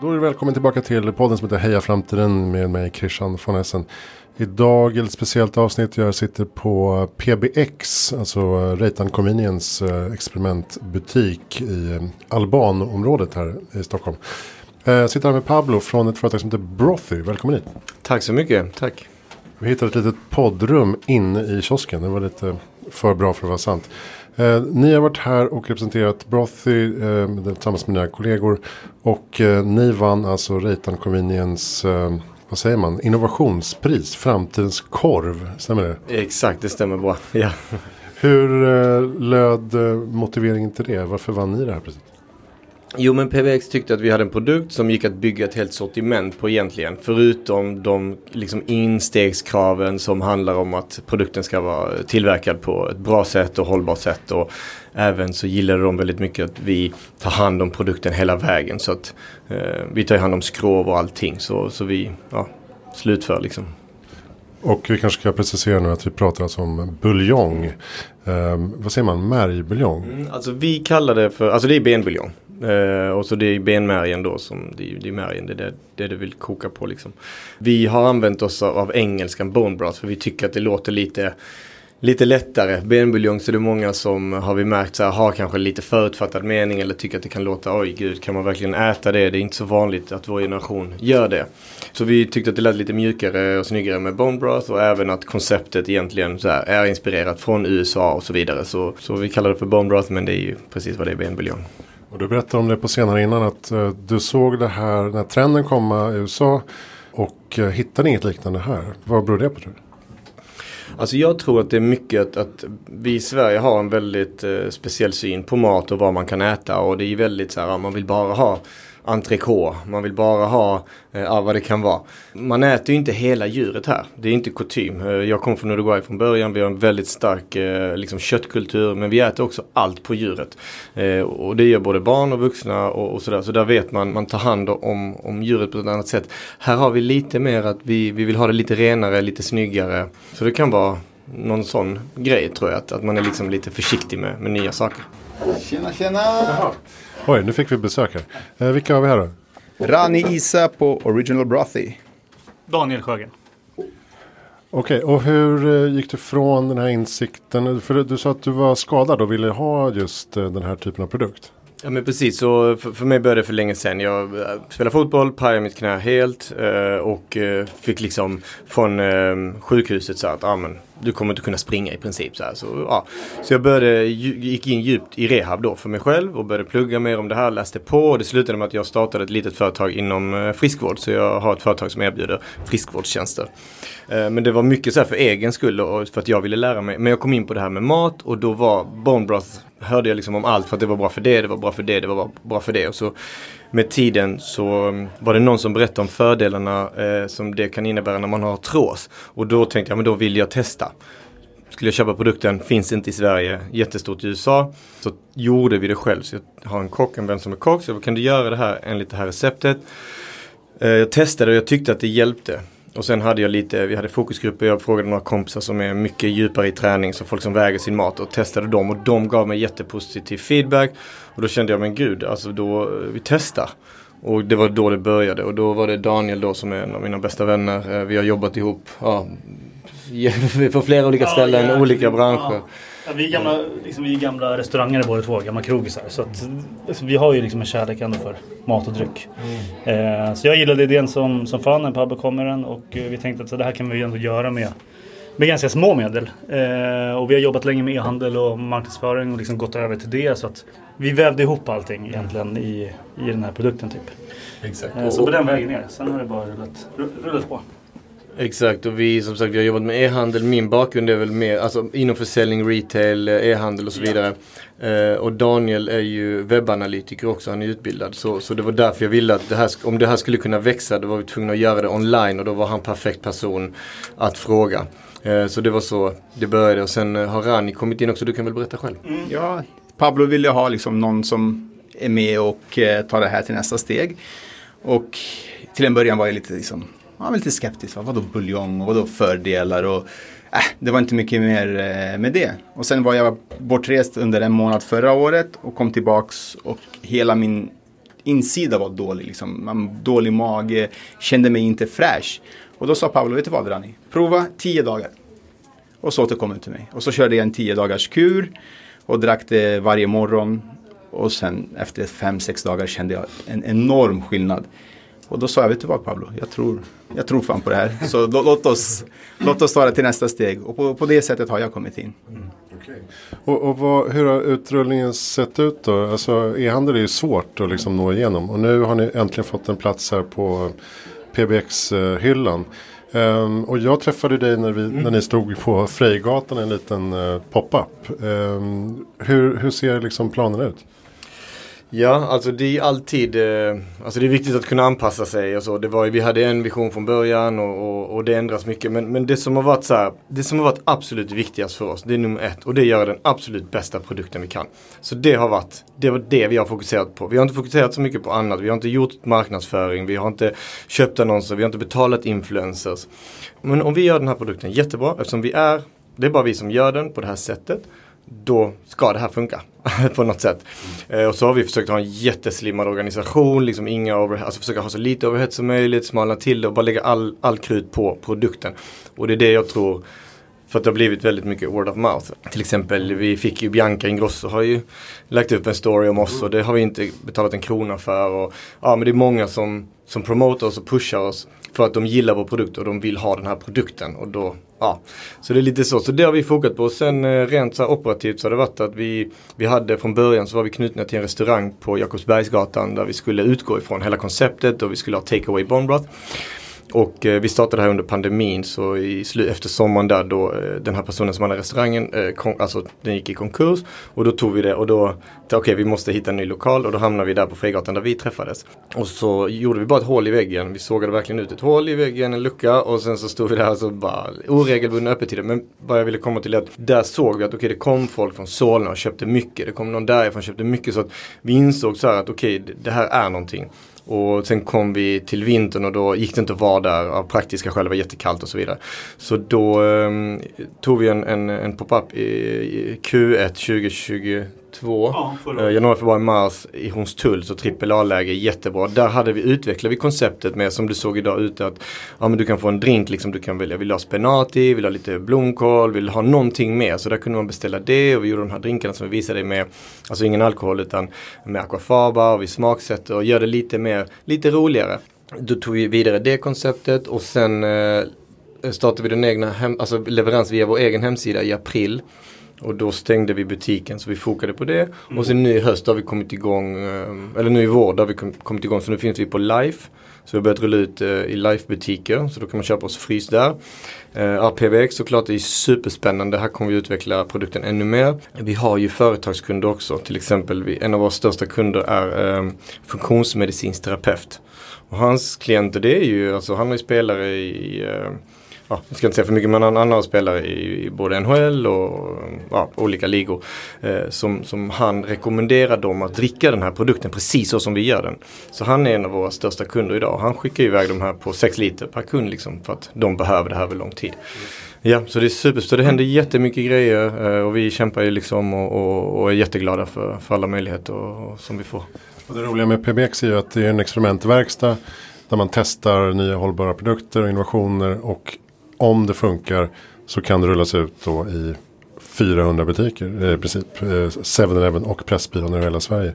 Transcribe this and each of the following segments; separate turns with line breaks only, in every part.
Då är du välkommen tillbaka till podden som heter Heja Framtiden med mig Christian von Essen. Idag är ett speciellt avsnitt. Jag sitter på PBX, alltså Reitan Convenience eh, experimentbutik i eh, Albanområdet här i Stockholm. Jag sitter här med Pablo från ett företag som heter Brothy. Välkommen hit.
Tack så mycket, tack.
Vi hittade ett litet poddrum inne i kiosken. Det var lite för bra för att vara sant. Eh, ni har varit här och representerat Brothy eh, tillsammans med mina kollegor. Och eh, ni vann alltså Reitan Convenience, eh, vad säger man, innovationspris, framtidens korv. Stämmer det?
Exakt, det stämmer bra. Ja.
Hur eh, löd eh, motiveringen till det? Varför vann ni det här priset?
Jo men PVX tyckte att vi hade en produkt som gick att bygga ett helt sortiment på egentligen. Förutom de liksom instegskraven som handlar om att produkten ska vara tillverkad på ett bra sätt och hållbart sätt. Och även så gillade de väldigt mycket att vi tar hand om produkten hela vägen. Så att eh, vi tar hand om skrov och allting. Så, så vi ja, slutför liksom.
Och vi kanske ska precisera nu att vi pratar alltså om buljong. Eh, vad säger man? Märgbuljong?
Mm, alltså vi kallar det för, alltså det är benbuljong. Eh, och så det är benmärgen då som det, det är märgen, det är det, det du vill koka på liksom. Vi har använt oss av, av engelskan bone broth för vi tycker att det låter lite lite lättare. Benbuljong så är det många som har vi märkt så här, har kanske lite förutfattad mening eller tycker att det kan låta oj gud kan man verkligen äta det? Det är inte så vanligt att vår generation gör det. Så vi tyckte att det lät lite mjukare och snyggare med bone broth och även att konceptet egentligen så här, är inspirerat från USA och så vidare. Så, så vi kallar det för bone broth men det är ju precis vad det är benbuljong.
Och du berättade om det på senare innan att eh, du såg det här när trenden komma i USA och eh, hittade inget liknande här. Vad beror det på tror du?
Alltså jag tror att det är mycket att, att vi i Sverige har en väldigt eh, speciell syn på mat och vad man kan äta och det är väldigt så här, man vill bara ha entrecote. Man vill bara ha eh, ja, vad det kan vara. Man äter ju inte hela djuret här. Det är inte kutym. Eh, jag kom från Uruguay från början. Vi har en väldigt stark eh, liksom köttkultur. Men vi äter också allt på djuret. och det gör både barn och vuxna och, och sådär. Så där vet man, man tar hand om, om djuret på ett annat sätt. Här har vi lite mer att vi, vi vill ha det lite renare, lite snyggare. Så det kan vara någon sån grej tror jag. Att, att man är liksom lite försiktig med, med nya saker.
Tjena tjena!
Jaha. Oj, nu fick vi besök här. Eh, vilka har vi här då?
Rani Isa på Original Brothy.
Daniel Sjögren.
Okej, och hur eh, gick du från den här insikten? För du sa att du var skadad och ville ha just eh, den här typen av produkt.
Ja men precis, så för, för mig började det för länge sedan. Jag eh, spelade fotboll, pajade mitt knä helt eh, och eh, fick liksom från sjukhuset så att ah, men, du kommer inte kunna springa i princip. Så, här. Så, ja. så jag började, gick in djupt i rehab då för mig själv och började plugga mer om det här, läste på och det slutade med att jag startade ett litet företag inom friskvård. Så jag har ett företag som erbjuder friskvårdstjänster. Men det var mycket så här för egen skull och för att jag ville lära mig. Men jag kom in på det här med mat och då var bone broth hörde jag liksom om allt för att det var bra för det, det var bra för det, det var bra för det. Och så med tiden så mm, var det någon som berättade om fördelarna eh, som det kan innebära när man har artros. Och då tänkte jag, men då vill jag testa. Skulle jag köpa produkten, finns inte i Sverige, jättestort i USA. Så gjorde vi det själv. Så jag har en kock, en vän som är kock. Så jag kan du göra det här enligt det här receptet? Eh, jag testade och jag tyckte att det hjälpte. Och sen hade jag lite, vi hade fokusgrupper, jag frågade några kompisar som är mycket djupare i träning, så folk som väger sin mat och testade dem och de gav mig jättepositiv feedback. Och då kände jag, men gud, alltså då, vi testar. Och det var då det började och då var det Daniel då som är en av mina bästa vänner. Eh, vi har jobbat ihop ja, på flera olika ställen, ja, olika branscher. Ja.
Vi, är gamla, liksom, vi är gamla restauranger båda två, gamla krogisar. Så att, alltså, vi har ju liksom en kärlek ändå för mat och dryck. Mm. Eh, så jag gillade idén som, som fan Pablo kom med den och eh, vi tänkte att så det här kan vi ju ändå göra med, med ganska små medel. Eh, och vi har jobbat länge med e-handel och marknadsföring och liksom gått över till det. Så att vi vävde ihop allting egentligen i, i den här produkten typ. Exakt. Eh, så på den vägen ner. Sen har det bara rullat, rullat på.
Exakt och vi som sagt vi har jobbat med e-handel. Min bakgrund är väl mer alltså, inom försäljning, retail, eh, e-handel och så vidare. Eh, och Daniel är ju webbanalytiker också, han är utbildad. Så, så det var därför jag ville att det här, om det här skulle kunna växa då var vi tvungna att göra det online och då var han perfekt person att fråga. Eh, så det var så det började och sen eh, har Rani kommit in också, du kan väl berätta själv?
Mm. Ja, Pablo ville ha liksom någon som är med och eh, tar det här till nästa steg. Och till en början var jag lite liksom man var lite skeptisk. Va? Vadå buljong och vadå fördelar? Och, äh, det var inte mycket mer eh, med det. Och sen var jag bortrest under en månad förra året och kom tillbaks och hela min insida var dålig. Liksom. Man, dålig mage, kände mig inte fräsch. Och då sa Paolo, vet du vad Rani? Prova tio dagar. Och så återkom du till mig. Och så körde jag en tio dagars kur och drack det varje morgon. Och sen efter fem, sex dagar kände jag en enorm skillnad. Och då sa jag, vet du vad Pablo, jag tror, jag tror fan på det här. Så låt oss, låt oss ta det till nästa steg. Och på, på det sättet har jag kommit in. Mm,
okay. Och, och vad, hur har utrullningen sett ut då? Alltså e-handel är ju svårt att liksom nå igenom. Och nu har ni äntligen fått en plats här på PBX-hyllan. Eh, um, ehm, och jag träffade dig när, vi, mm. när ni stod på Frejgatan en liten uh, pop-up. Um, hur, hur ser liksom planerna ut?
Ja, alltså det är alltid, eh, alltså det är viktigt att kunna anpassa sig och så. Det var, vi hade en vision från början och, och, och det ändras mycket. Men, men det som har varit så här, det som har varit absolut viktigast för oss, det är nummer ett. Och det gör den absolut bästa produkten vi kan. Så det har varit, det var det vi har fokuserat på. Vi har inte fokuserat så mycket på annat. Vi har inte gjort marknadsföring, vi har inte köpt annonser, vi har inte betalat influencers. Men om vi gör den här produkten jättebra, eftersom vi är, det är bara vi som gör den på det här sättet då ska det här funka på något sätt. Mm. Och så har vi försökt ha en jätteslimmad organisation, liksom inga overhead, alltså försöka ha så lite overhead som möjligt, smalna till det och bara lägga all, all krut på produkten. Och det är det jag tror för att det har blivit väldigt mycket word of mouth. Till exempel vi fick ju Bianca Ingrosso har ju lagt upp en story om oss och det har vi inte betalat en krona för. Och, ja men det är många som, som promotar oss och pushar oss för att de gillar vår produkt och de vill ha den här produkten. Och då, ja. Så det är lite så. Så det har vi fokat på. Och sen eh, rent så operativt så har det varit att vi, vi hade från början så var vi knutna till en restaurang på Jakobsbergsgatan där vi skulle utgå ifrån hela konceptet och vi skulle ha takeaway bonbroth. Och eh, vi startade här under pandemin så i efter sommaren där då eh, den här personen som hade restaurangen, eh, kon, alltså den gick i konkurs. Och då tog vi det och då, okej okay, vi måste hitta en ny lokal och då hamnade vi där på Fregatan där vi träffades. Och så gjorde vi bara ett hål i väggen, vi sågade verkligen ut ett hål i väggen, en lucka och sen så stod vi där och så bara oregelbundna öppettider. Men vad jag ville komma till är att där såg vi att okej okay, det kom folk från Solna och köpte mycket, det kom någon därifrån och köpte mycket så att vi insåg så här att okej okay, det här är någonting. Och sen kom vi till vintern och då gick det inte att vara där av praktiska skäl, det var jättekallt och så vidare. Så då eh, tog vi en, en, en pop-up i, i Q1 2020 Två. Ja, eh, januari, februari, mars i Hornstull så trippel A-läge jättebra. Där hade vi utvecklat vi konceptet med som du såg idag ute att ja, men du kan få en drink liksom. Du kan välja, vill du ha spenati, vill du ha lite blomkål, vill du ha någonting mer. Så där kunde man beställa det och vi gjorde de här drinkarna som vi visade med, alltså ingen alkohol utan med aquafaba och vi smaksätter och gör det lite mer, lite roligare. Då tog vi vidare det konceptet och sen eh, startade vi den egna hem, alltså leverans via vår egen hemsida i april. Och då stängde vi butiken så vi fokade på det. Mm. Och sen nu i höst har vi kommit igång, eh, eller nu i vår har vi kommit igång så nu finns vi på Life. Så vi har börjat rulla ut eh, i Life-butiker så då kan man köpa oss frys där. Eh, uh, RPVX såklart är superspännande. Här kommer vi utveckla produkten ännu mer. Vi har ju företagskunder också. Till exempel vi, en av våra största kunder är um, funktionsmedicinsk terapeut. Och hans klienter det är ju, alltså han är ju spelare i ja, jag ska inte säga för mycket, men han, han har spelare i, i både NHL och ja, olika ligor. Eh, som, som han rekommenderar dem att dricka den här produkten precis så som vi gör den. Så han är en av våra största kunder idag. Han skickar iväg de här på 6 liter per kund liksom för att de behöver det här över lång tid. Ja, så det är super. Så det händer jättemycket grejer eh, och vi kämpar ju liksom och, och, och är jätteglada för, för alla möjligheter och, och, som vi får.
Och det roliga med PBX är ju att det är en experimentverkstad där man testar nya hållbara produkter och innovationer och om det funkar så kan det rullas ut då i 400 butiker eh, i princip. 7-Eleven eh, och Pressbyrån i hela Sverige.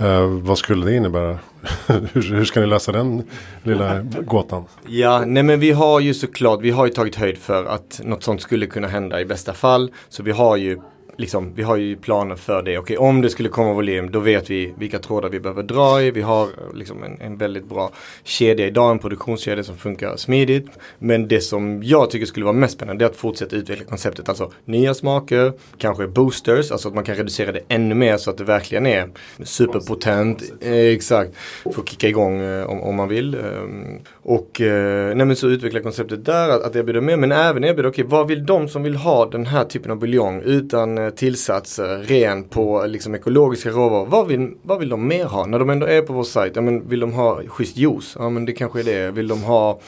Uh, vad skulle det innebära? hur, hur, ska ni lösa den lilla gåtan?
Ja, nej men vi har ju såklart, vi har ju tagit höjd för att något sånt skulle kunna hända i bästa fall. Så vi har ju liksom, vi har ju planer för det. Okej, om det skulle komma volym då vet vi vilka trådar vi behöver dra i. Vi har liksom en, en väldigt bra kedja idag, en produktionskedja som funkar smidigt. Men det som jag tycker skulle vara mest spännande är att fortsätta utveckla konceptet. Alltså nya smaker, kanske boosters, alltså att man kan reducera det ännu mer så att det verkligen är superpotent. Eh, exakt, för att kicka igång eh, om, om man vill. Um, och eh, så utveckla konceptet där, att, att erbjuda mer. Men även erbjuda, okej vad vill de som vill ha den här typen av buljong utan eh, tillsatser, eh, ren på liksom ekologiska råvaror. Vad vill, vad vill de mer ha? När de ändå är på vår sajt, ja men vill de ha schysst juice? Ja men det kanske är det. Vill de ha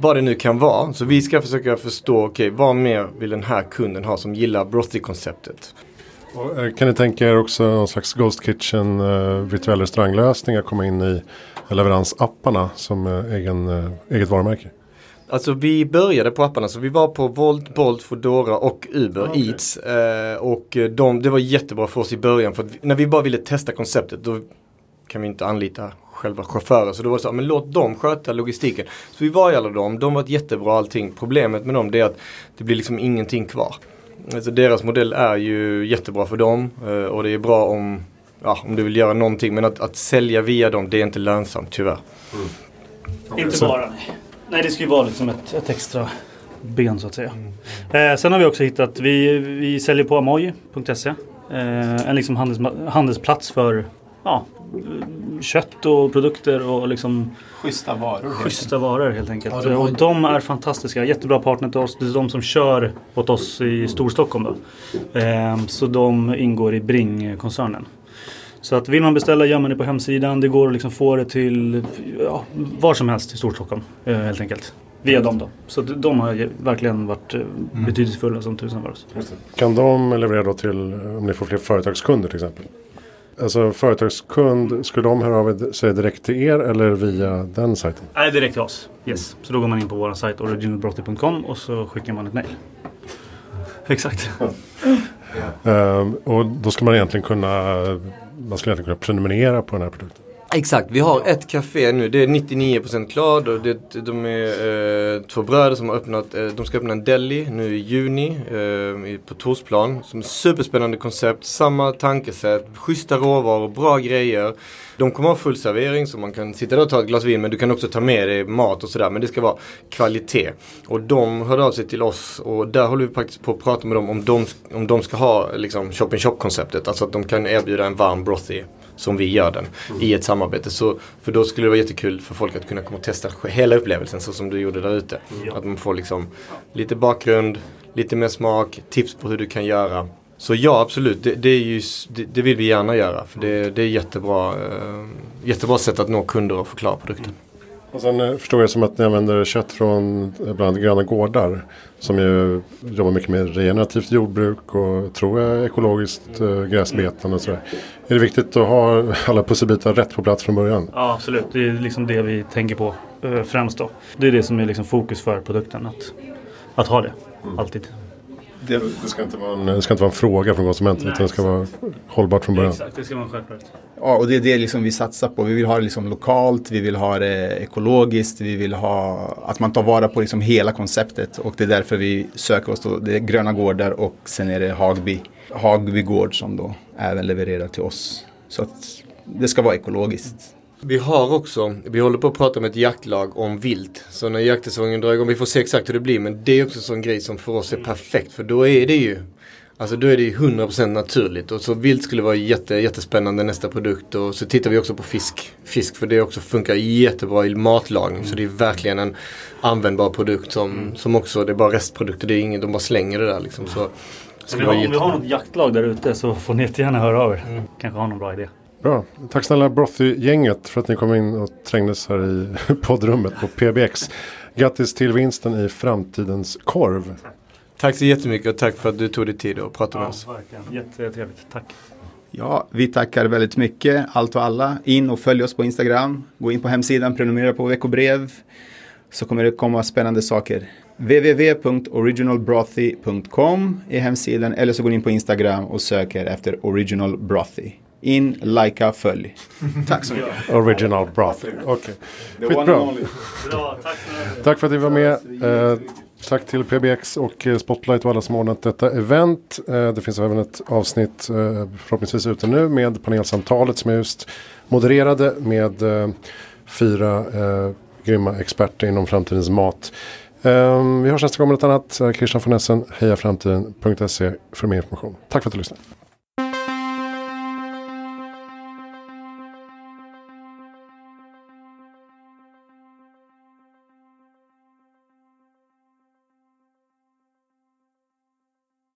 vad det nu kan vara. Så vi ska försöka förstå, okej okay, vad mer vill den här kunden ha som gillar brothy-konceptet?
Eh, kan ni tänka er också någon slags Ghost Kitchen uh, virtuell restauranglösning att komma in i leveransapparna som uh, egen, uh, eget varumärke?
Alltså vi började på apparna, så vi var på Volt, Bolt, Foodora och Uber okay. Eats. Eh, och de, det var jättebra för oss i början för vi, när vi bara ville testa konceptet då kan vi inte anlita själva chaufförer. Så då var det så, men låt dem sköta logistiken. Så vi var i alla dem, de var jättebra allting. Problemet med dem är att det blir liksom ingenting kvar. Alltså deras modell är ju jättebra för dem eh, och det är bra om, ja, om du vill göra någonting. Men att, att sälja via dem, det är inte lönsamt tyvärr.
Mm. Inte bara nej. Nej, det ska ju vara liksom ett, ett extra ben så att säga. Mm. Eh, sen har vi också hittat, vi, vi säljer på amoy.se. Eh, en liksom handels, handelsplats för ja, kött och produkter och liksom
Schyssta varor.
Schyssta varor helt enkelt. Ja, och de är fantastiska. Jättebra partner till oss. Det är de som kör åt oss i Storstockholm. Då. Ehm, så de ingår i Bring-koncernen. Så att vill man beställa gör man det på hemsidan. Det går att liksom få det till ja, var som helst i Storstockholm eh, helt enkelt. Via dem då. Så de har verkligen varit eh, mm. betydelsefulla som tusan för oss.
Kan de leverera då till om ni får fler företagskunder till exempel? Alltså företagskund, skulle de höra av sig direkt till er eller via den sajten?
Nej, direkt till oss. Yes. Så då går man in på vår sajt originalbrotty.com och så skickar man ett mail. Exakt.
um, och då ska man egentligen kunna, man skulle egentligen kunna prenumerera på den här produkten.
Exakt, vi har ett café nu. Det är 99% klart och det, de är eh, två bröder som har öppnat, eh, de ska öppna en deli nu i juni eh, på Torsplan. Som är superspännande koncept, samma tankesätt, schyssta råvaror, bra grejer. De kommer ha full servering så man kan sitta där och ta ett glas vin men du kan också ta med dig mat och sådär. Men det ska vara kvalitet. Och de hörde av sig till oss och där håller vi faktiskt på att prata med dem om de, om de ska ha liksom shop-in-shop-konceptet. Alltså att de kan erbjuda en varm brothy som vi gör den mm. i ett samarbete. Så, för då skulle det vara jättekul för folk att kunna komma och testa hela upplevelsen så som du gjorde där ute. Mm. Att man får liksom lite bakgrund, lite mer smak, tips på hur du kan göra. Så ja, absolut. Det, det ju, det, det, vill vi gärna göra. För det, är jättebra, eh, jättebra sätt att nå kunder och förklara produkten.
Och sen eh, förstår jag som att ni använder kött från eh, bland annat gröna gårdar. Som ju jobbar mycket med regenerativt jordbruk och tror jag ekologiskt äh, gräsbeten och sådär. Är det viktigt att ha alla pusselbitar rätt på plats från början?
Ja absolut, det är liksom det vi tänker på främst då. Det är det som är liksom fokus för produkten, att, att ha det. Mm. Alltid
det, det, ska inte vara en, det ska inte vara en fråga från konsumenten utan det ska vara hållbart från början.
Exakt, det ska vara självklart.
Ja, och det är det liksom vi satsar på. Vi vill ha det liksom lokalt, vi vill ha det ekologiskt, vi vill ha att man tar vara på liksom hela konceptet. Och det är därför vi söker oss då. Det är Gröna Gårdar och sen är det Hagby, Hagby Gård som då även levererar till oss. Så att det ska vara ekologiskt.
Vi har också, vi håller på att prata med ett jaktlag om vilt. Så när jaktsäsongen drar igång, vi får se exakt hur det blir. Men det är också en sån grej som för oss är perfekt. För då är det ju Alltså då är det ju 100% naturligt och så vilt skulle vara jätte, jättespännande nästa produkt och så tittar vi också på fisk. Fisk för det också funkar jättebra i matlagning mm. så det är verkligen en användbar produkt som, mm. som också, det är bara restprodukter, det är inget, de bara slänger det där liksom. Så,
vi har, om vi har något jaktlag där ute så får ni jättegärna höra av er. Mm. Kanske har någon bra idé.
Bra. Tack snälla Brothy-gänget för att ni kom in och trängdes här i poddrummet på PBX. Grattis till vinsten i framtidens korv.
Tack så jättemycket och tack för att du tog dig tid att prata med oss.
Verkligen. Jättetrevligt. Tack.
Ja, vi tackar väldigt mycket allt och alla. In och följ oss på Instagram. Gå in på hemsidan, prenumerera på veckobrev. Så kommer det komma spännande saker. www.originalbrothy.com är hemsidan eller så går ni in på Instagram och söker efter Original Brothy. In, likea, följ. Tack så mycket.
Original broth. Okej. Okay. Skitbra. tack, för att ni var med. Eh, tack till PBX och Spotlight och alla som ordnat detta event. Eh, det finns även ett avsnitt eh, förhoppningsvis ute nu med panelsamtalet som är just modererade med eh, fyra eh, grymma experter inom framtidens mat. vi hörs nästa gång med något annat. Christian von Essen, hejaframtiden.se för mer information. Tack för att du lyssnade.